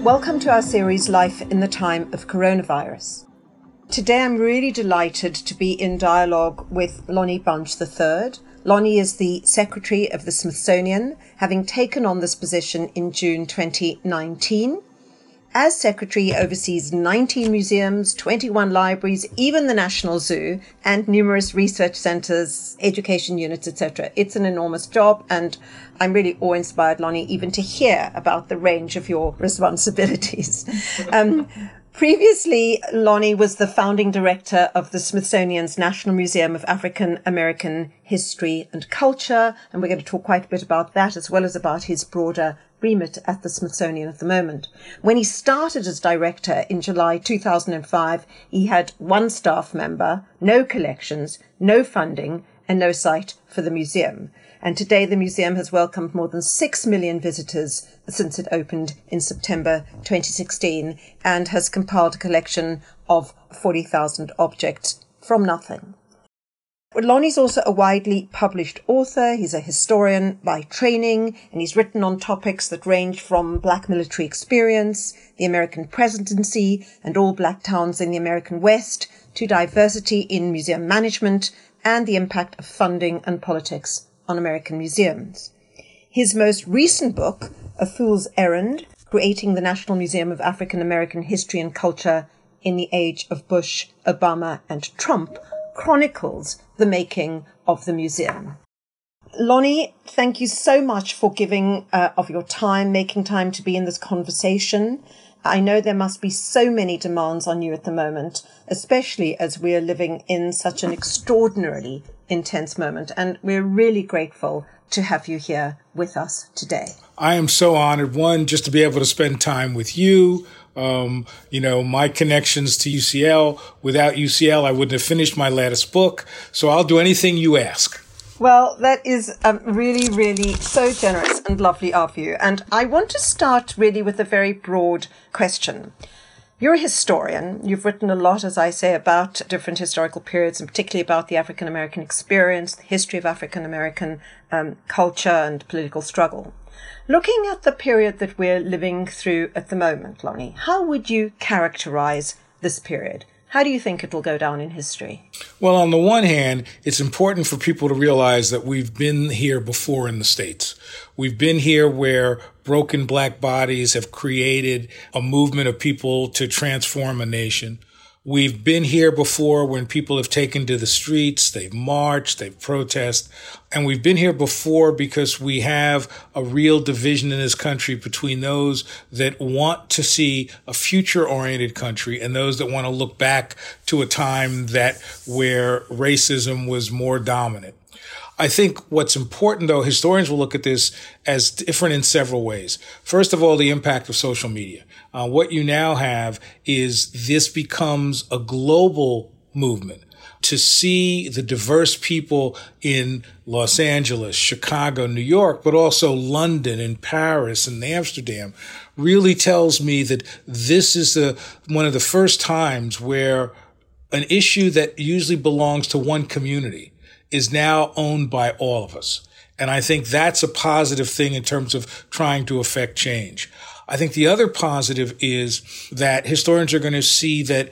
Welcome to our series Life in the Time of Coronavirus. Today I'm really delighted to be in dialogue with Lonnie Bunch III. Lonnie is the Secretary of the Smithsonian, having taken on this position in June 2019. As secretary, oversees 19 museums, 21 libraries, even the National Zoo, and numerous research centers, education units, etc. It's an enormous job, and I'm really awe-inspired, Lonnie, even to hear about the range of your responsibilities. Um, Previously, Lonnie was the founding director of the Smithsonian's National Museum of African American History and Culture, and we're going to talk quite a bit about that as well as about his broader remit at the Smithsonian at the moment. When he started as director in July 2005, he had one staff member, no collections, no funding, and no site for the museum. And today the museum has welcomed more than 6 million visitors since it opened in September 2016 and has compiled a collection of 40,000 objects from nothing. Lonnie's also a widely published author. He's a historian by training, and he's written on topics that range from black military experience, the American presidency, and all black towns in the American West, to diversity in museum management and the impact of funding and politics on American museums. His most recent book, A Fool's Errand, Creating the National Museum of African American History and Culture in the Age of Bush, Obama, and Trump, chronicles the making of the museum. Lonnie, thank you so much for giving uh, of your time, making time to be in this conversation. I know there must be so many demands on you at the moment, especially as we are living in such an extraordinarily intense moment. And we're really grateful to have you here with us today. I am so honored, one, just to be able to spend time with you. Um, you know, my connections to UCL. Without UCL, I wouldn't have finished my latest book. So I'll do anything you ask. Well, that is um, really, really so generous and lovely of you. And I want to start really with a very broad question. You're a historian. You've written a lot, as I say, about different historical periods, and particularly about the African American experience, the history of African American um, culture and political struggle. Looking at the period that we're living through at the moment, Lonnie, how would you characterize this period? How do you think it will go down in history? Well, on the one hand, it's important for people to realize that we've been here before in the States. We've been here where broken black bodies have created a movement of people to transform a nation. We've been here before when people have taken to the streets, they've marched, they've protested, and we've been here before because we have a real division in this country between those that want to see a future oriented country and those that want to look back to a time that where racism was more dominant. I think what's important though, historians will look at this as different in several ways. First of all, the impact of social media. Uh, what you now have is this becomes a global movement to see the diverse people in Los Angeles, Chicago, New York, but also London and Paris and Amsterdam really tells me that this is the, one of the first times where an issue that usually belongs to one community is now owned by all of us. And I think that's a positive thing in terms of trying to affect change. I think the other positive is that historians are going to see that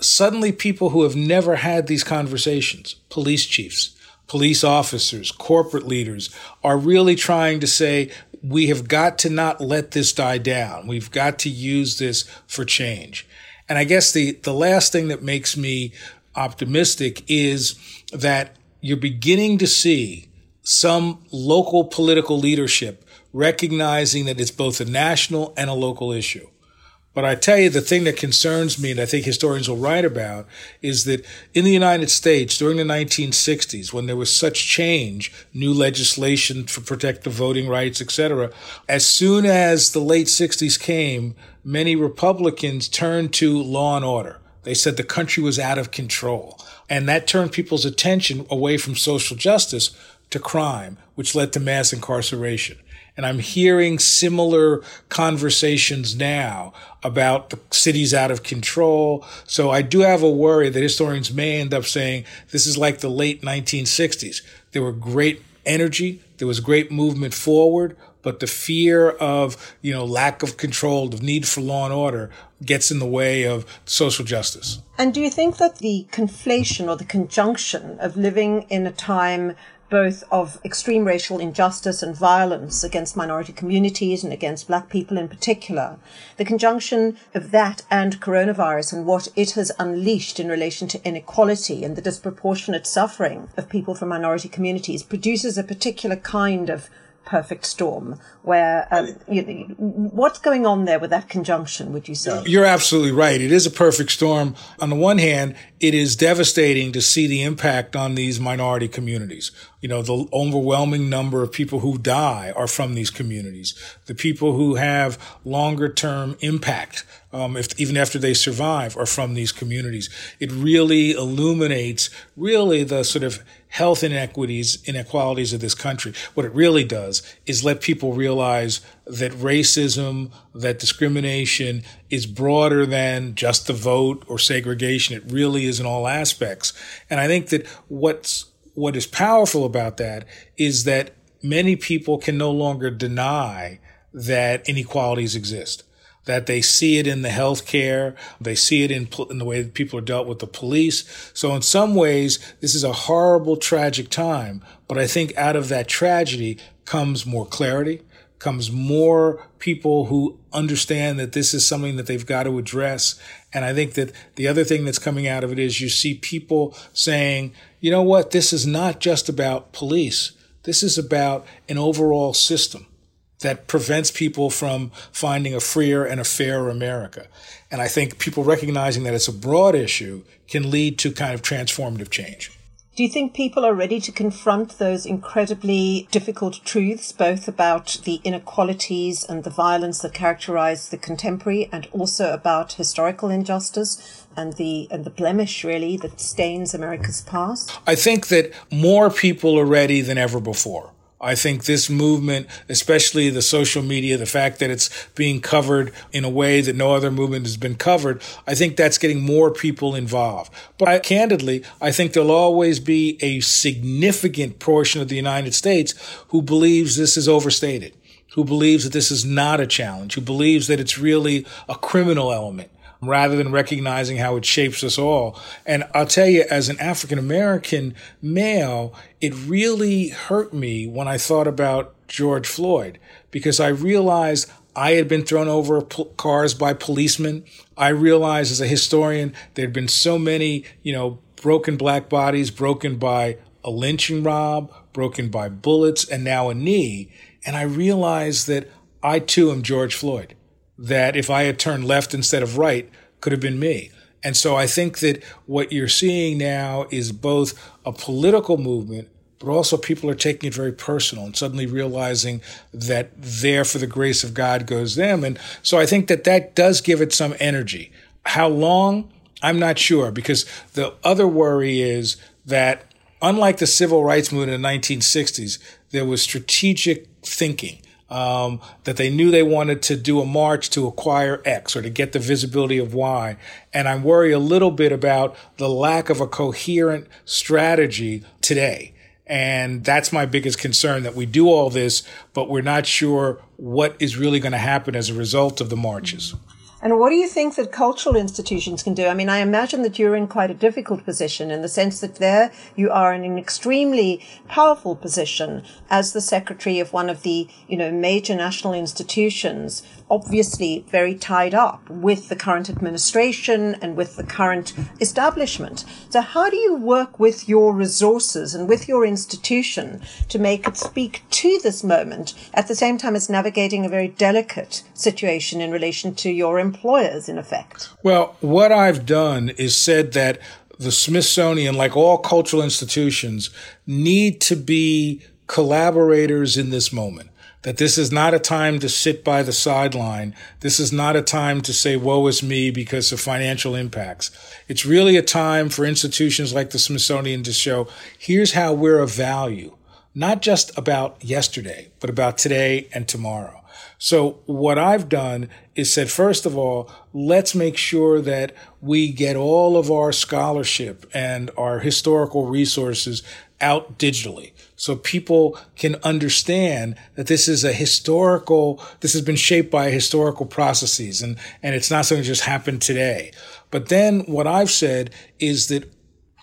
suddenly people who have never had these conversations, police chiefs, police officers, corporate leaders, are really trying to say, we have got to not let this die down. We've got to use this for change. And I guess the, the last thing that makes me optimistic is that you're beginning to see some local political leadership recognizing that it's both a national and a local issue. But I tell you, the thing that concerns me, and I think historians will write about, is that in the United States during the 1960s, when there was such change, new legislation for protective voting rights, etc., as soon as the late 60s came, many Republicans turned to law and order. They said the country was out of control. And that turned people's attention away from social justice to crime, which led to mass incarceration. And I'm hearing similar conversations now about the cities out of control. So I do have a worry that historians may end up saying this is like the late 1960s. There were great energy. There was great movement forward, but the fear of, you know, lack of control, the need for law and order gets in the way of social justice. And do you think that the conflation or the conjunction of living in a time both of extreme racial injustice and violence against minority communities and against black people in particular. The conjunction of that and coronavirus and what it has unleashed in relation to inequality and the disproportionate suffering of people from minority communities produces a particular kind of perfect storm where um, you, what's going on there with that conjunction would you say? You're absolutely right. It is a perfect storm. On the one hand it is devastating to see the impact on these minority communities. You know the overwhelming number of people who die are from these communities. The people who have longer term impact um, if, even after they survive are from these communities it really illuminates really the sort of health inequities, inequalities of this country. What it really does is let people realize that racism, that discrimination is broader than just the vote or segregation. It really is in all aspects. And I think that what's, what is powerful about that is that many people can no longer deny that inequalities exist that they see it in the healthcare, they see it in, in the way that people are dealt with the police. So in some ways, this is a horrible, tragic time. But I think out of that tragedy comes more clarity, comes more people who understand that this is something that they've got to address. And I think that the other thing that's coming out of it is you see people saying, you know what, this is not just about police. This is about an overall system that prevents people from finding a freer and a fairer America. And I think people recognizing that it's a broad issue can lead to kind of transformative change. Do you think people are ready to confront those incredibly difficult truths, both about the inequalities and the violence that characterize the contemporary, and also about historical injustice and the and the blemish really that stains America's past? I think that more people are ready than ever before. I think this movement, especially the social media, the fact that it's being covered in a way that no other movement has been covered, I think that's getting more people involved. But I, candidly, I think there'll always be a significant portion of the United States who believes this is overstated, who believes that this is not a challenge, who believes that it's really a criminal element rather than recognizing how it shapes us all. And I'll tell you, as an African American male, it really hurt me when I thought about George Floyd because I realized I had been thrown over cars by policemen. I realized as a historian, there had been so many, you know, broken black bodies, broken by a lynching mob, broken by bullets, and now a knee. And I realized that I too am George Floyd that if I had turned left instead of right, could have been me. And so I think that what you're seeing now is both a political movement, but also people are taking it very personal and suddenly realizing that there for the grace of God goes them. And so I think that that does give it some energy. How long? I'm not sure because the other worry is that unlike the civil rights movement in the 1960s, there was strategic thinking um, that they knew they wanted to do a march to acquire X or to get the visibility of Y. And I worry a little bit about the lack of a coherent strategy today. And that's my biggest concern that we do all this, but we're not sure what is really going to happen as a result of the marches. And what do you think that cultural institutions can do? I mean, I imagine that you're in quite a difficult position in the sense that there you are in an extremely powerful position as the secretary of one of the, you know, major national institutions obviously very tied up with the current administration and with the current establishment. So how do you work with your resources and with your institution to make it speak to this moment at the same time as navigating a very delicate situation in relation to your employers in effect? Well, what I've done is said that the Smithsonian, like all cultural institutions, need to be collaborators in this moment that this is not a time to sit by the sideline. This is not a time to say, woe is me because of financial impacts. It's really a time for institutions like the Smithsonian to show, here's how we're of value, not just about yesterday, but about today and tomorrow. So what I've done is said, first of all, let's make sure that we get all of our scholarship and our historical resources out digitally so people can understand that this is a historical, this has been shaped by historical processes and, and it's not something that just happened today. But then what I've said is that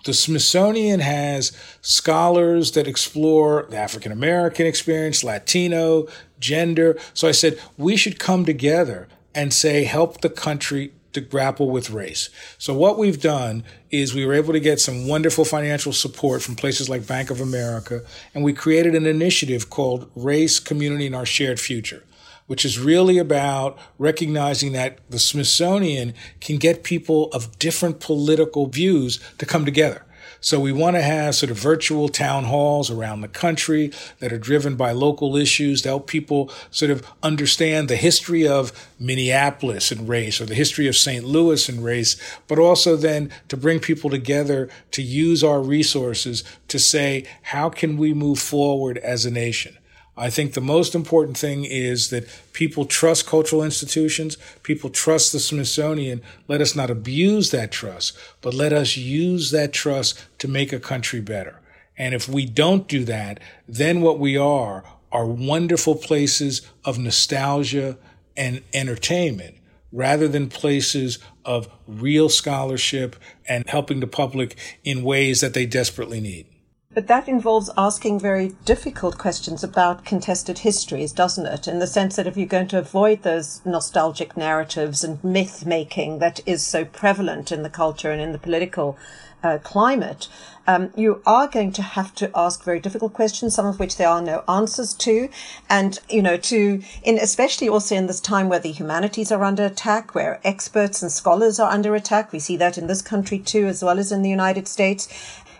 the Smithsonian has scholars that explore the African American experience, Latino, gender. So I said, we should come together and say, help the country to grapple with race. So what we've done is we were able to get some wonderful financial support from places like Bank of America, and we created an initiative called Race, Community, and Our Shared Future, which is really about recognizing that the Smithsonian can get people of different political views to come together. So we want to have sort of virtual town halls around the country that are driven by local issues to help people sort of understand the history of Minneapolis and race or the history of St. Louis and race, but also then to bring people together to use our resources to say, how can we move forward as a nation? I think the most important thing is that people trust cultural institutions, people trust the Smithsonian. Let us not abuse that trust, but let us use that trust to make a country better. And if we don't do that, then what we are are wonderful places of nostalgia and entertainment rather than places of real scholarship and helping the public in ways that they desperately need. But that involves asking very difficult questions about contested histories, doesn't it? In the sense that if you're going to avoid those nostalgic narratives and myth making that is so prevalent in the culture and in the political uh, climate, um, you are going to have to ask very difficult questions, some of which there are no answers to. And, you know, to, in, especially also in this time where the humanities are under attack, where experts and scholars are under attack. We see that in this country too, as well as in the United States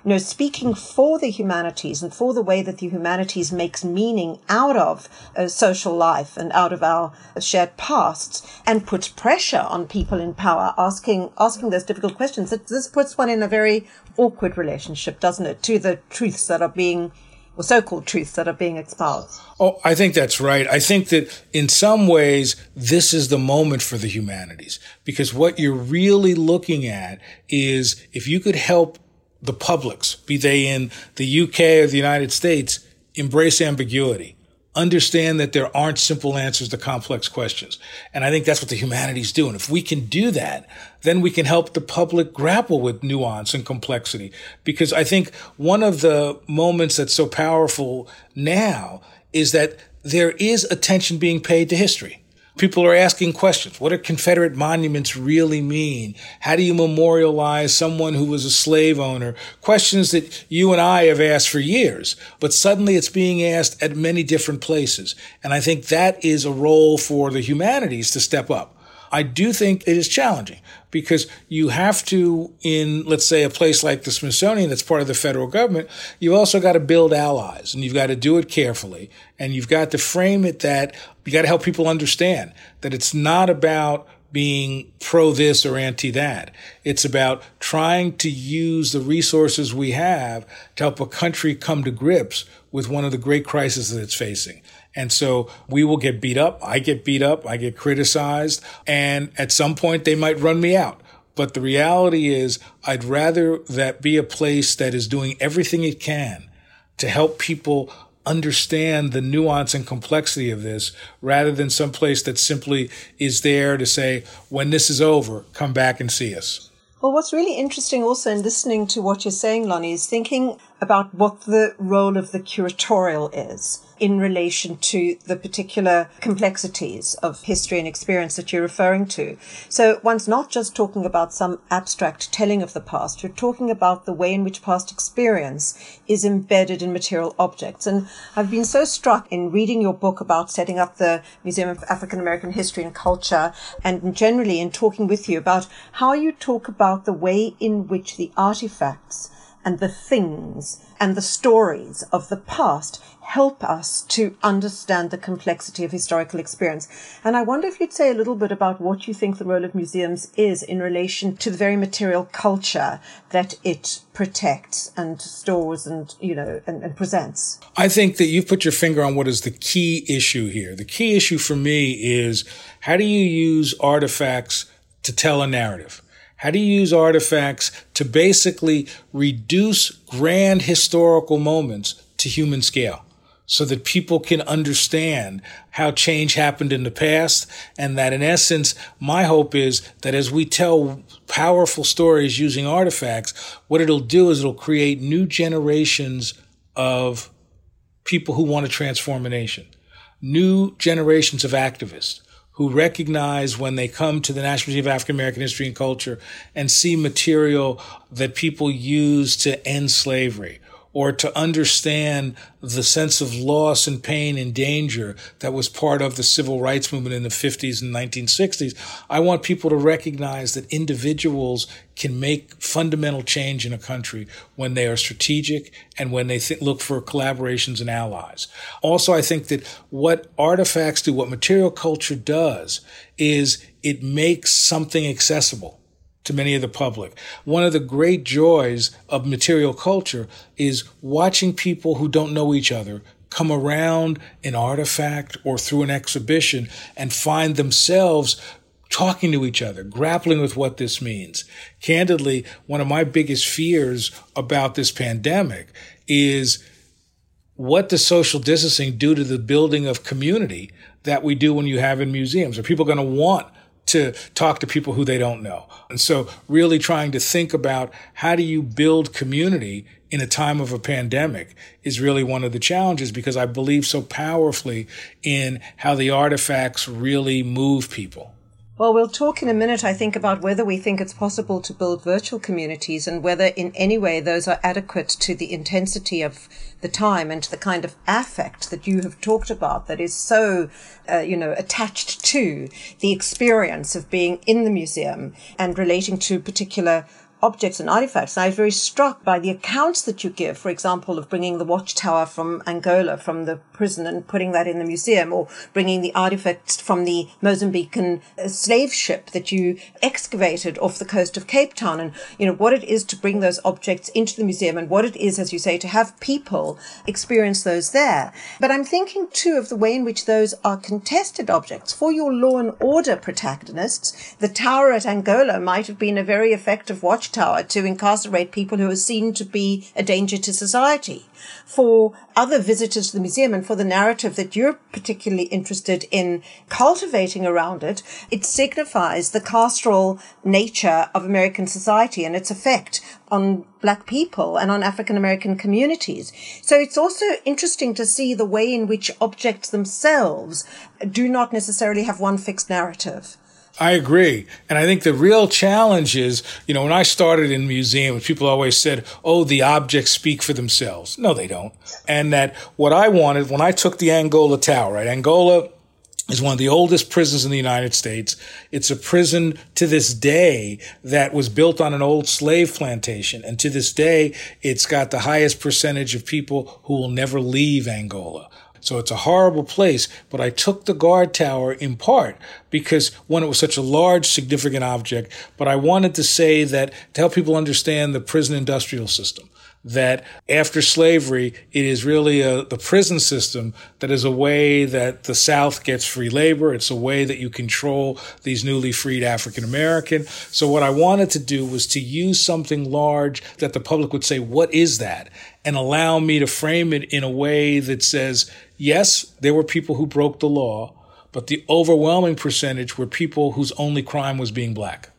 you know, speaking for the humanities and for the way that the humanities makes meaning out of uh, social life and out of our shared pasts and puts pressure on people in power asking, asking those difficult questions. It, this puts one in a very awkward relationship, doesn't it, to the truths that are being or so-called truths that are being espoused. Oh, I think that's right. I think that in some ways, this is the moment for the humanities because what you're really looking at is if you could help the publics, be they in the UK or the United States, embrace ambiguity. Understand that there aren't simple answers to complex questions. And I think that's what the humanities do. And if we can do that, then we can help the public grapple with nuance and complexity. Because I think one of the moments that's so powerful now is that there is attention being paid to history. People are asking questions. What do Confederate monuments really mean? How do you memorialize someone who was a slave owner? Questions that you and I have asked for years, but suddenly it's being asked at many different places. And I think that is a role for the humanities to step up. I do think it is challenging because you have to, in, let's say, a place like the Smithsonian that's part of the federal government, you've also got to build allies and you've got to do it carefully. And you've got to frame it that you got to help people understand that it's not about being pro this or anti that. It's about trying to use the resources we have to help a country come to grips with one of the great crises that it's facing. And so we will get beat up. I get beat up. I get criticized. And at some point they might run me out. But the reality is I'd rather that be a place that is doing everything it can to help people understand the nuance and complexity of this rather than some place that simply is there to say, when this is over, come back and see us. Well, what's really interesting also in listening to what you're saying, Lonnie, is thinking about what the role of the curatorial is in relation to the particular complexities of history and experience that you're referring to. So one's not just talking about some abstract telling of the past. You're talking about the way in which past experience is embedded in material objects. And I've been so struck in reading your book about setting up the Museum of African American History and Culture and generally in talking with you about how you talk about the way in which the artifacts and the things and the stories of the past help us to understand the complexity of historical experience. And I wonder if you'd say a little bit about what you think the role of museums is in relation to the very material culture that it protects and stores and, you know, and, and presents. I think that you've put your finger on what is the key issue here. The key issue for me is how do you use artifacts to tell a narrative? How do you use artifacts to basically reduce grand historical moments to human scale? so that people can understand how change happened in the past. And that in essence, my hope is that as we tell powerful stories using artifacts, what it'll do is it'll create new generations of people who want to transform a nation, new generations of activists who recognize when they come to the National Museum of African American History and Culture and see material that people use to end slavery or to understand the sense of loss and pain and danger that was part of the civil rights movement in the 50s and 1960s. I want people to recognize that individuals can make fundamental change in a country when they are strategic and when they th- look for collaborations and allies. Also, I think that what artifacts do, what material culture does, is it makes something accessible to many of the public. One of the great joys of material culture is watching people who don't know each other come around an artifact or through an exhibition and find themselves talking to each other, grappling with what this means. Candidly, one of my biggest fears about this pandemic is what does social distancing do to the building of community that we do when you have in museums? Are people going to want to talk to people who they don't know. And so really trying to think about how do you build community in a time of a pandemic is really one of the challenges because I believe so powerfully in how the artifacts really move people. Well, we'll talk in a minute, I think, about whether we think it's possible to build virtual communities and whether in any way those are adequate to the intensity of the time and to the kind of affect that you have talked about that is so, uh, you know, attached to the experience of being in the museum and relating to particular objects and artifacts. I was very struck by the accounts that you give, for example, of bringing the watchtower from Angola, from the prison, and putting that in the museum, or bringing the artifacts from the Mozambican uh, slave ship that you excavated off the coast of Cape Town, and you know what it is to bring those objects into the museum, and what it is, as you say, to have people experience those there. But I'm thinking too of the way in which those are contested objects for your law and order protagonists. The tower at Angola might have been a very effective watch watchtower to incarcerate people who are seen to be a danger to society. For other visitors to the museum and for the narrative that you're particularly interested in cultivating around it, it signifies the carceral nature of American society and its effect on black people and on African American communities. So it's also interesting to see the way in which objects themselves do not necessarily have one fixed narrative. I agree. And I think the real challenge is, you know, when I started in museums, people always said, oh, the objects speak for themselves. No, they don't. And that what I wanted when I took the Angola Tower, right? Angola is one of the oldest prisons in the United States. It's a prison to this day that was built on an old slave plantation. And to this day, it's got the highest percentage of people who will never leave Angola. So it's a horrible place, but I took the guard tower in part because one, it was such a large, significant object, but I wanted to say that to help people understand the prison industrial system that after slavery, it is really a, the prison system that is a way that the South gets free labor. It's a way that you control these newly freed African American. So what I wanted to do was to use something large that the public would say, what is that? And allow me to frame it in a way that says, yes, there were people who broke the law, but the overwhelming percentage were people whose only crime was being black.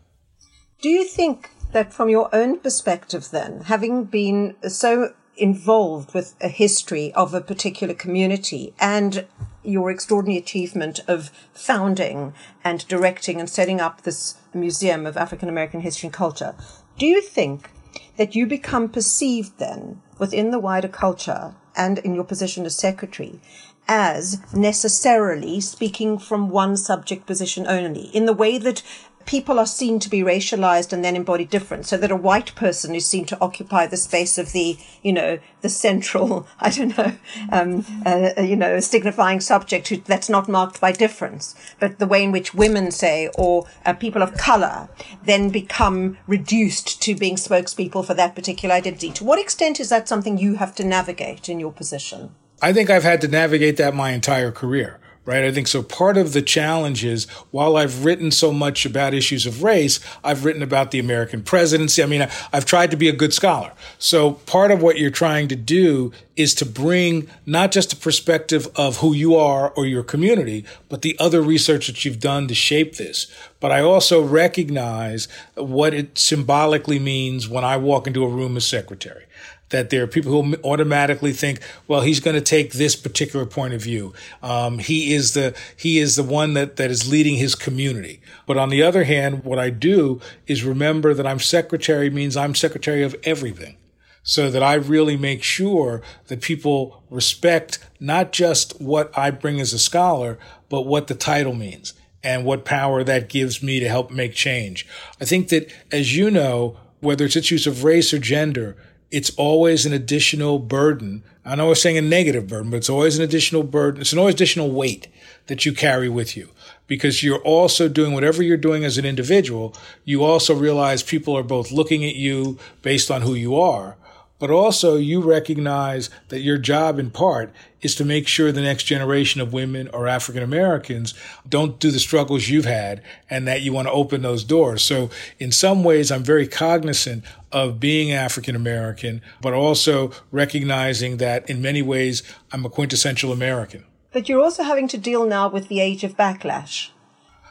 Do you think that from your own perspective, then, having been so involved with a history of a particular community and your extraordinary achievement of founding and directing and setting up this Museum of African American History and Culture, do you think that you become perceived then within the wider culture and in your position as secretary as necessarily speaking from one subject position only in the way that people are seen to be racialized and then embody difference. So that a white person is seen to occupy the space of the, you know, the central, I don't know, um, uh, uh, you know, signifying subject who, that's not marked by difference. But the way in which women say, or uh, people of color, then become reduced to being spokespeople for that particular identity. To what extent is that something you have to navigate in your position? I think I've had to navigate that my entire career right? I think so. Part of the challenge is while I've written so much about issues of race, I've written about the American presidency. I mean, I've tried to be a good scholar. So part of what you're trying to do is to bring not just a perspective of who you are or your community, but the other research that you've done to shape this. But I also recognize what it symbolically means when I walk into a room as secretary that there are people who automatically think, well, he's going to take this particular point of view. Um, he is the he is the one that that is leading his community. But on the other hand, what I do is remember that I'm secretary means I'm secretary of everything. So that I really make sure that people respect not just what I bring as a scholar, but what the title means and what power that gives me to help make change. I think that, as you know, whether it's issues of race or gender, it's always an additional burden. I know we're saying a negative burden, but it's always an additional burden. It's an always additional weight that you carry with you because you're also doing whatever you're doing as an individual. You also realize people are both looking at you based on who you are, but also you recognize that your job in part is to make sure the next generation of women or African Americans don't do the struggles you've had and that you want to open those doors. So in some ways, I'm very cognizant of being African American, but also recognizing that in many ways, I'm a quintessential American. But you're also having to deal now with the age of backlash.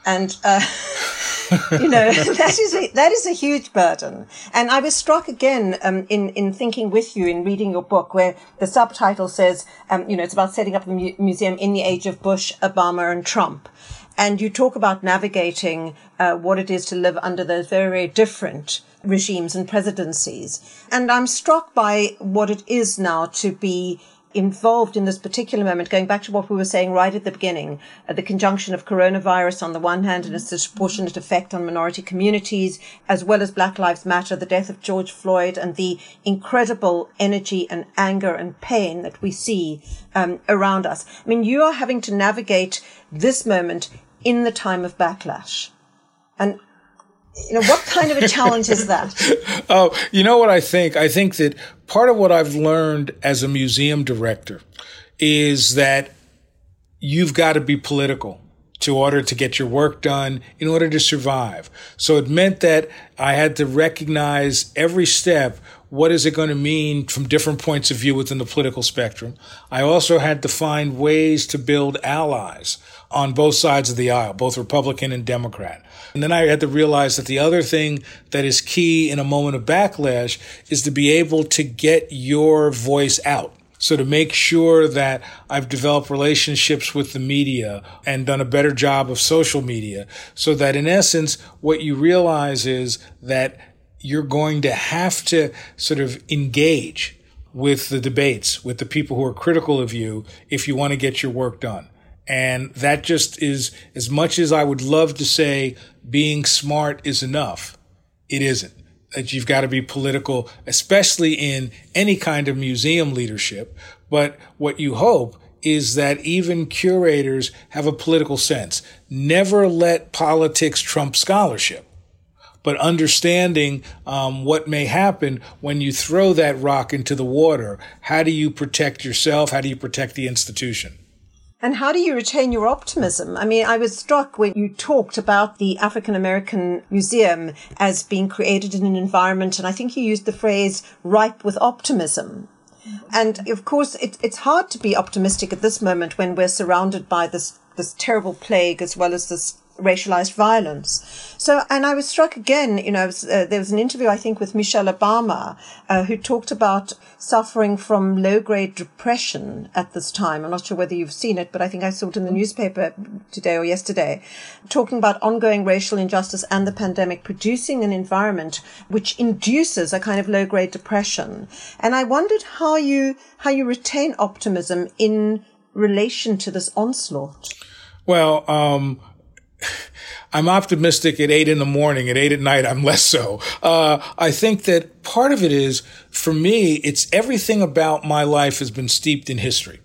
And, uh, you know, that is a, that is a huge burden. And I was struck again um, in in thinking with you in reading your book, where the subtitle says, um, you know, it's about setting up a mu- museum in the age of Bush, Obama, and Trump. And you talk about navigating uh, what it is to live under those very, very different regimes and presidencies. And I'm struck by what it is now to be involved in this particular moment, going back to what we were saying right at the beginning, uh, the conjunction of coronavirus on the one hand and its disproportionate effect on minority communities, as well as Black Lives Matter, the death of George Floyd, and the incredible energy and anger and pain that we see um, around us. I mean, you are having to navigate this moment in the time of backlash. And you know, what kind of a challenge is that? oh, you know what I think? I think that part of what I've learned as a museum director is that you've got to be political to order to get your work done in order to survive. So it meant that I had to recognize every step what is it going to mean from different points of view within the political spectrum. I also had to find ways to build allies on both sides of the aisle, both Republican and Democrat. And then I had to realize that the other thing that is key in a moment of backlash is to be able to get your voice out. So to make sure that I've developed relationships with the media and done a better job of social media so that in essence, what you realize is that you're going to have to sort of engage with the debates, with the people who are critical of you if you want to get your work done. And that just is as much as I would love to say being smart is enough. It isn't. That you've got to be political, especially in any kind of museum leadership. But what you hope is that even curators have a political sense. Never let politics trump scholarship but understanding um, what may happen when you throw that rock into the water. How do you protect yourself? How do you protect the institution? And how do you retain your optimism? I mean, I was struck when you talked about the African American Museum as being created in an environment, and I think you used the phrase ripe with optimism. And of course, it, it's hard to be optimistic at this moment when we're surrounded by this, this terrible plague as well as this racialized violence. So, and I was struck again, you know, was, uh, there was an interview, I think, with Michelle Obama, uh, who talked about suffering from low grade depression at this time. I'm not sure whether you've seen it, but I think I saw it in the newspaper today or yesterday, talking about ongoing racial injustice and the pandemic producing an environment which induces a kind of low grade depression. And I wondered how you, how you retain optimism in relation to this onslaught. Well, um, I'm optimistic at eight in the morning. At eight at night, I'm less so. Uh, I think that part of it is, for me, it's everything about my life has been steeped in history.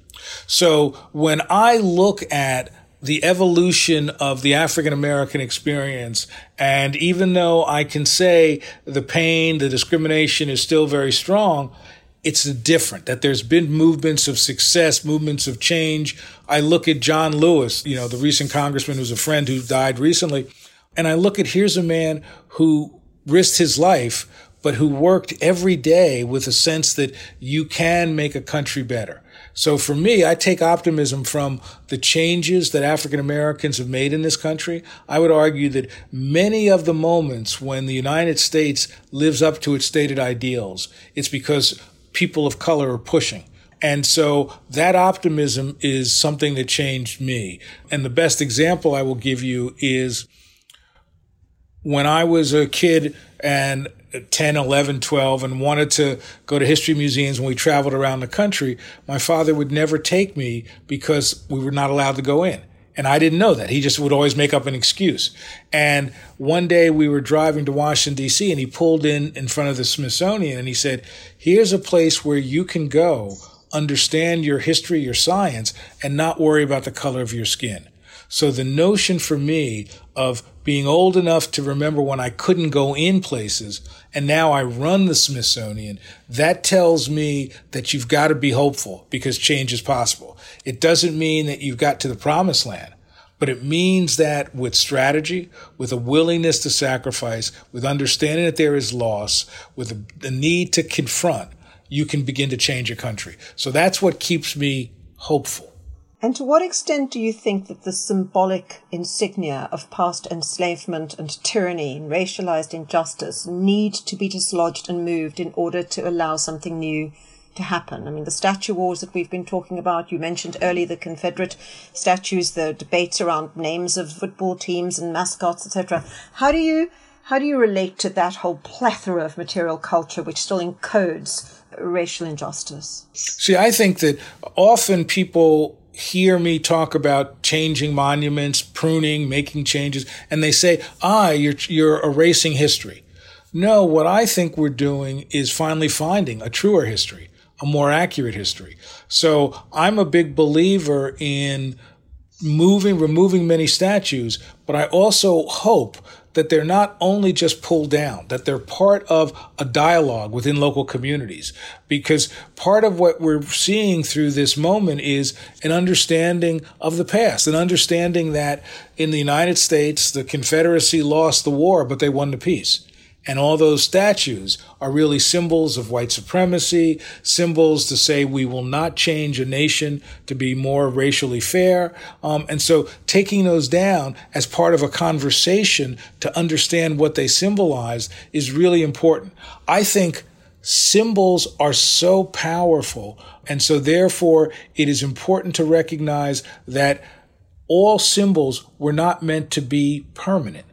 So when I look at the evolution of the African American experience, and even though I can say the pain, the discrimination is still very strong, it's different, that there's been movements of success, movements of change. I look at John Lewis, you know, the recent congressman who's a friend who died recently, and I look at here's a man who risked his life, but who worked every day with a sense that you can make a country better. So for me, I take optimism from the changes that African Americans have made in this country. I would argue that many of the moments when the United States lives up to its stated ideals, it's because people of color are pushing. And so that optimism is something that changed me. And the best example I will give you is when I was a kid and 10, 11, 12 and wanted to go to history museums when we traveled around the country, my father would never take me because we were not allowed to go in. And I didn't know that. He just would always make up an excuse. And one day we were driving to Washington, D.C., and he pulled in in front of the Smithsonian and he said, Here's a place where you can go, understand your history, your science, and not worry about the color of your skin. So the notion for me of being old enough to remember when I couldn't go in places and now I run the Smithsonian, that tells me that you've got to be hopeful because change is possible. It doesn't mean that you've got to the promised land, but it means that with strategy, with a willingness to sacrifice, with understanding that there is loss, with the need to confront, you can begin to change a country. So that's what keeps me hopeful. And to what extent do you think that the symbolic insignia of past enslavement and tyranny and racialized injustice need to be dislodged and moved in order to allow something new to happen? I mean, the statue wars that we've been talking about, you mentioned earlier the Confederate statues, the debates around names of football teams and mascots, etc. How do you how do you relate to that whole plethora of material culture which still encodes racial injustice? See, I think that often people hear me talk about changing monuments, pruning, making changes, and they say, ah, you're, you're erasing history. No, what I think we're doing is finally finding a truer history, a more accurate history. So I'm a big believer in moving, removing many statues, but I also hope that they're not only just pulled down, that they're part of a dialogue within local communities. Because part of what we're seeing through this moment is an understanding of the past, an understanding that in the United States, the Confederacy lost the war, but they won the peace. And all those statues are really symbols of white supremacy, symbols to say we will not change a nation to be more racially fair. Um, and so taking those down as part of a conversation to understand what they symbolize is really important. I think symbols are so powerful. And so therefore it is important to recognize that all symbols were not meant to be permanent.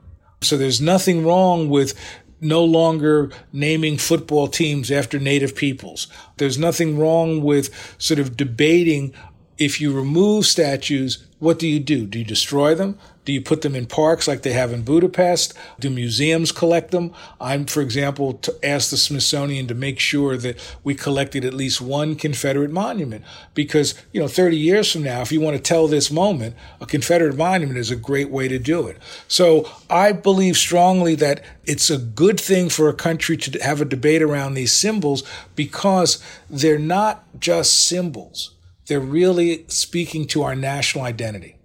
So there's nothing wrong with no longer naming football teams after native peoples. There's nothing wrong with sort of debating if you remove statues, what do you do? Do you destroy them? Do you put them in parks like they have in Budapest? Do museums collect them? I'm, for example, to ask the Smithsonian to make sure that we collected at least one Confederate monument because, you know, 30 years from now, if you want to tell this moment, a Confederate monument is a great way to do it. So I believe strongly that it's a good thing for a country to have a debate around these symbols because they're not just symbols. They're really speaking to our national identity.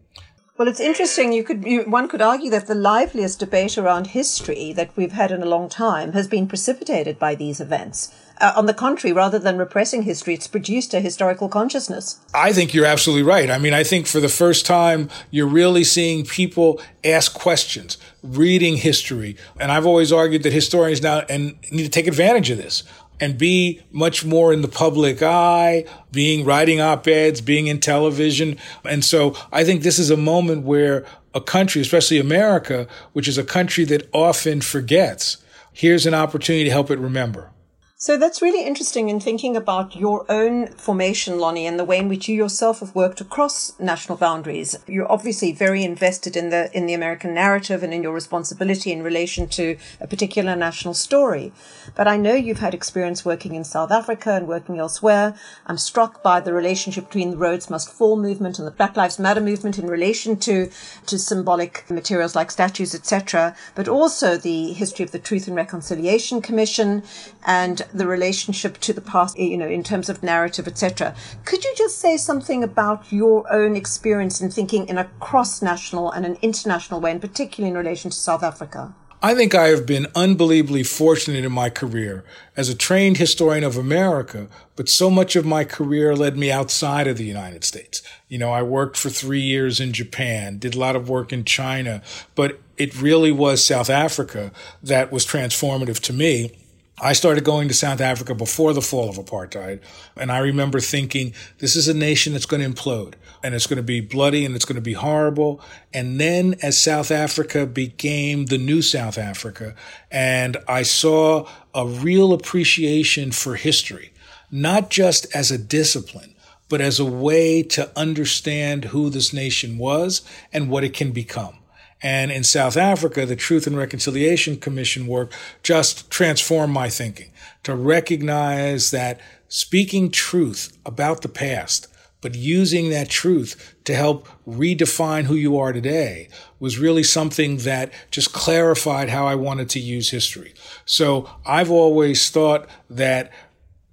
Well, it's interesting. You could you, one could argue that the liveliest debate around history that we've had in a long time has been precipitated by these events. Uh, on the contrary, rather than repressing history, it's produced a historical consciousness. I think you're absolutely right. I mean, I think for the first time, you're really seeing people ask questions, reading history. And I've always argued that historians now and need to take advantage of this and be much more in the public eye, being writing op-eds, being in television. And so I think this is a moment where a country, especially America, which is a country that often forgets, here's an opportunity to help it remember. So that's really interesting in thinking about your own formation, Lonnie, and the way in which you yourself have worked across national boundaries. You're obviously very invested in the in the American narrative and in your responsibility in relation to a particular national story. But I know you've had experience working in South Africa and working elsewhere. I'm struck by the relationship between the Rhodes Must Fall movement and the Black Lives Matter movement in relation to to symbolic materials like statues, etc. But also the history of the Truth and Reconciliation Commission and the relationship to the past, eh, you know, in terms of narrative, etc. Could you just say something about your own experience in thinking in a cross-national and an international way, and particularly in relation to South Africa? I think I have been unbelievably fortunate in my career as a trained historian of America, but so much of my career led me outside of the United States. You know, I worked for three years in Japan, did a lot of work in China, but it really was South Africa that was transformative to me I started going to South Africa before the fall of apartheid. And I remember thinking, this is a nation that's going to implode and it's going to be bloody and it's going to be horrible. And then as South Africa became the new South Africa, and I saw a real appreciation for history, not just as a discipline, but as a way to understand who this nation was and what it can become. And in South Africa, the Truth and Reconciliation Commission work just transformed my thinking to recognize that speaking truth about the past, but using that truth to help redefine who you are today was really something that just clarified how I wanted to use history. So I've always thought that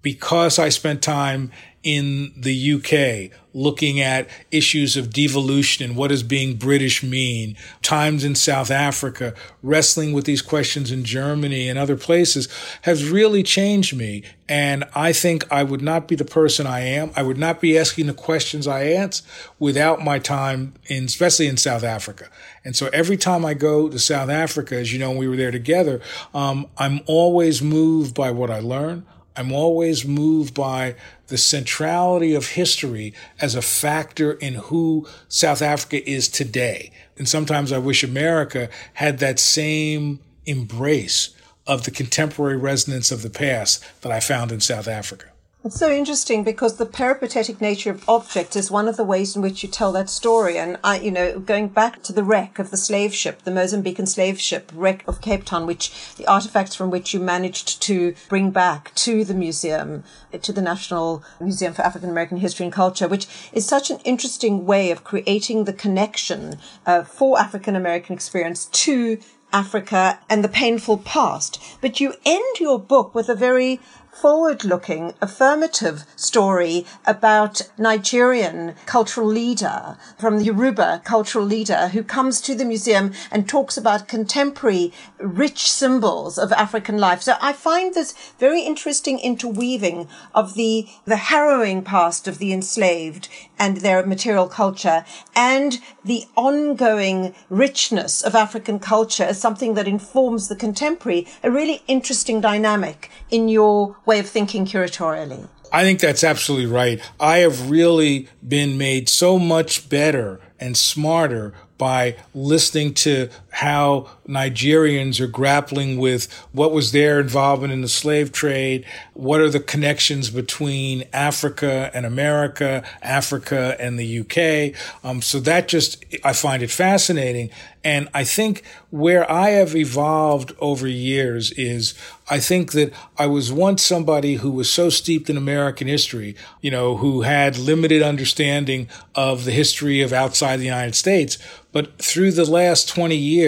because I spent time in the UK looking at issues of devolution and what does being British mean, times in South Africa, wrestling with these questions in Germany and other places has really changed me. And I think I would not be the person I am. I would not be asking the questions I ask without my time in, especially in South Africa. And so every time I go to South Africa, as you know, we were there together, um, I'm always moved by what I learn. I'm always moved by the centrality of history as a factor in who South Africa is today. And sometimes I wish America had that same embrace of the contemporary resonance of the past that I found in South Africa. It's so interesting because the peripatetic nature of objects is one of the ways in which you tell that story. And I, you know, going back to the wreck of the slave ship, the Mozambican slave ship, wreck of Cape Town, which the artifacts from which you managed to bring back to the museum, to the National Museum for African American History and Culture, which is such an interesting way of creating the connection uh, for African American experience to Africa and the painful past. But you end your book with a very forward looking, affirmative story about Nigerian cultural leader from the Yoruba cultural leader who comes to the museum and talks about contemporary rich symbols of African life. So I find this very interesting interweaving of the, the harrowing past of the enslaved and their material culture and the ongoing richness of African culture as something that informs the contemporary, a really interesting dynamic in your way of thinking curatorially. I think that's absolutely right. I have really been made so much better and smarter by listening to how Nigerians are grappling with what was their involvement in the slave trade, what are the connections between Africa and America, Africa and the UK. Um, so that just, I find it fascinating. And I think where I have evolved over years is I think that I was once somebody who was so steeped in American history, you know, who had limited understanding of the history of outside the United States. But through the last 20 years,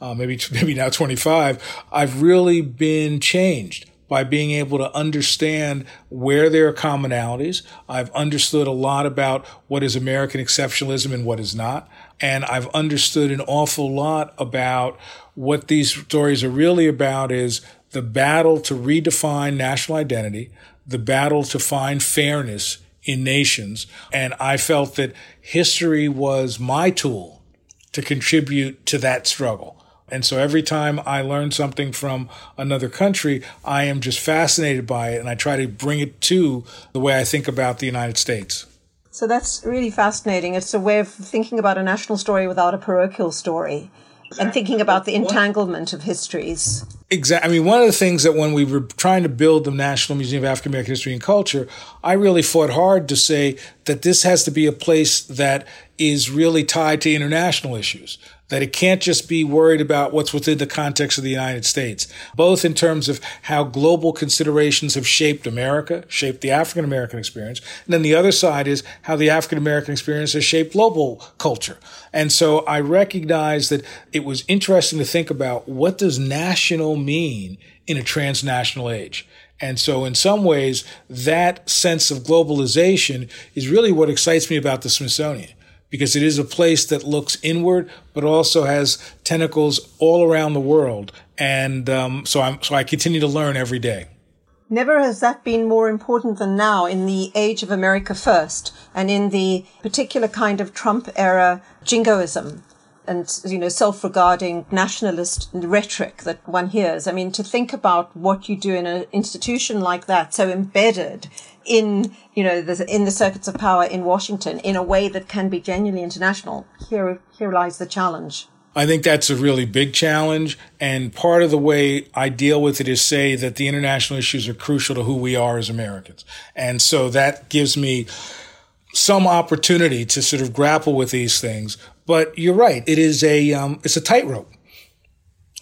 uh, maybe, maybe now 25, I've really been changed by being able to understand where there are commonalities. I've understood a lot about what is American exceptionalism and what is not. And I've understood an awful lot about what these stories are really about is the battle to redefine national identity, the battle to find fairness in nations. And I felt that history was my tool to contribute to that struggle. And so every time I learn something from another country, I am just fascinated by it and I try to bring it to the way I think about the United States. So that's really fascinating. It's a way of thinking about a national story without a parochial story and thinking about the entanglement of histories. Exactly. I mean, one of the things that when we were trying to build the National Museum of African American History and Culture, I really fought hard to say that this has to be a place that is really tied to international issues that it can't just be worried about what's within the context of the United States, both in terms of how global considerations have shaped America, shaped the African American experience, and then the other side is how the African American experience has shaped global culture. And so I recognize that it was interesting to think about what does national mean in a transnational age. And so, in some ways, that sense of globalization is really what excites me about the Smithsonian because it is a place that looks inward, but also has tentacles all around the world. And um, so, I'm, so I continue to learn every day. Never has that been more important than now in the age of America First and in the particular kind of Trump era jingoism and you know self-regarding nationalist rhetoric that one hears i mean to think about what you do in an institution like that so embedded in you know the, in the circuits of power in washington in a way that can be genuinely international here here lies the challenge I think that's a really big challenge. And part of the way I deal with it is say that the international issues are crucial to who we are as Americans. And so that gives me some opportunity to sort of grapple with these things. But you're right. It is a, um, it's a tightrope.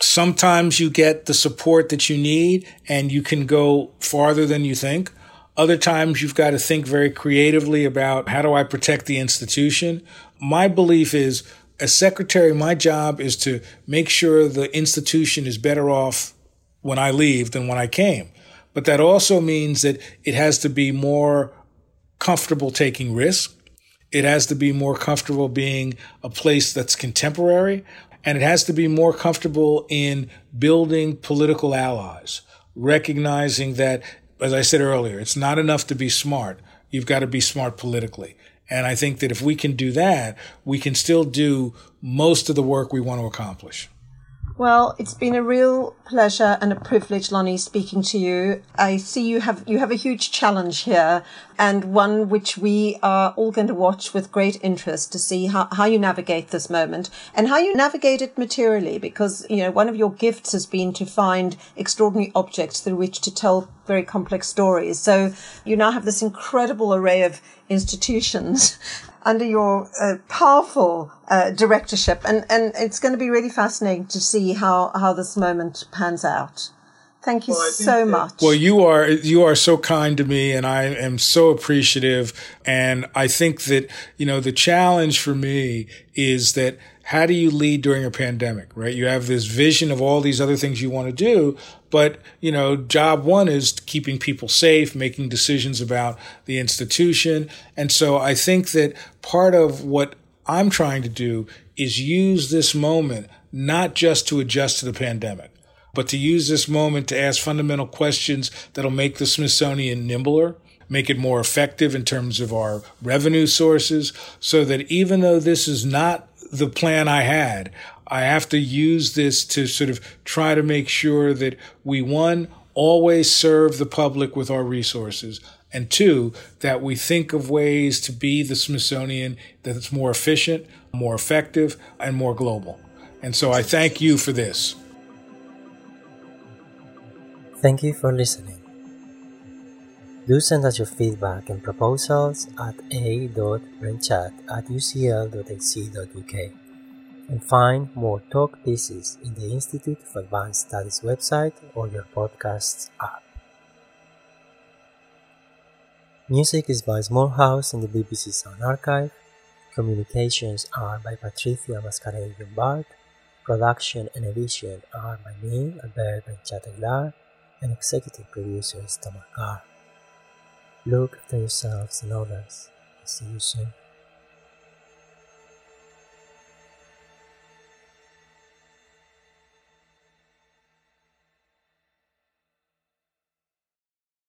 Sometimes you get the support that you need and you can go farther than you think. Other times you've got to think very creatively about how do I protect the institution? My belief is as secretary, my job is to make sure the institution is better off when I leave than when I came. But that also means that it has to be more comfortable taking risks. It has to be more comfortable being a place that's contemporary. And it has to be more comfortable in building political allies, recognizing that, as I said earlier, it's not enough to be smart. You've got to be smart politically. And I think that if we can do that, we can still do most of the work we want to accomplish. Well, it's been a real pleasure and a privilege, Lonnie, speaking to you. I see you have you have a huge challenge here, and one which we are all going to watch with great interest to see how, how you navigate this moment and how you navigate it materially. Because you know one of your gifts has been to find extraordinary objects through which to tell very complex stories. So you now have this incredible array of institutions under your uh, powerful uh, directorship, and, and it's going to be really fascinating to see how, how this moment pans out. Thank you well, so much. Well, you are you are so kind to me, and I am so appreciative. And I think that you know the challenge for me is that how do you lead during a pandemic, right? You have this vision of all these other things you want to do, but, you know, job one is keeping people safe, making decisions about the institution. And so I think that part of what I'm trying to do is use this moment not just to adjust to the pandemic, but to use this moment to ask fundamental questions that'll make the Smithsonian nimbler make it more effective in terms of our revenue sources so that even though this is not the plan I had. I have to use this to sort of try to make sure that we, one, always serve the public with our resources, and two, that we think of ways to be the Smithsonian that's more efficient, more effective, and more global. And so I thank you for this. Thank you for listening. Do send us your feedback and proposals at a.brenchat at ucl.ac.uk and find more talk pieces in the Institute of Advanced Studies website or your podcasts app. Music is by Smallhaus and the BBC Sound Archive. Communications are by Patricia Mascarell-Llombart. Production and edition are by me, Albert Brenchat Aguilar, and executive producer is Tamar Garb. Look after yourselves and others. See you soon.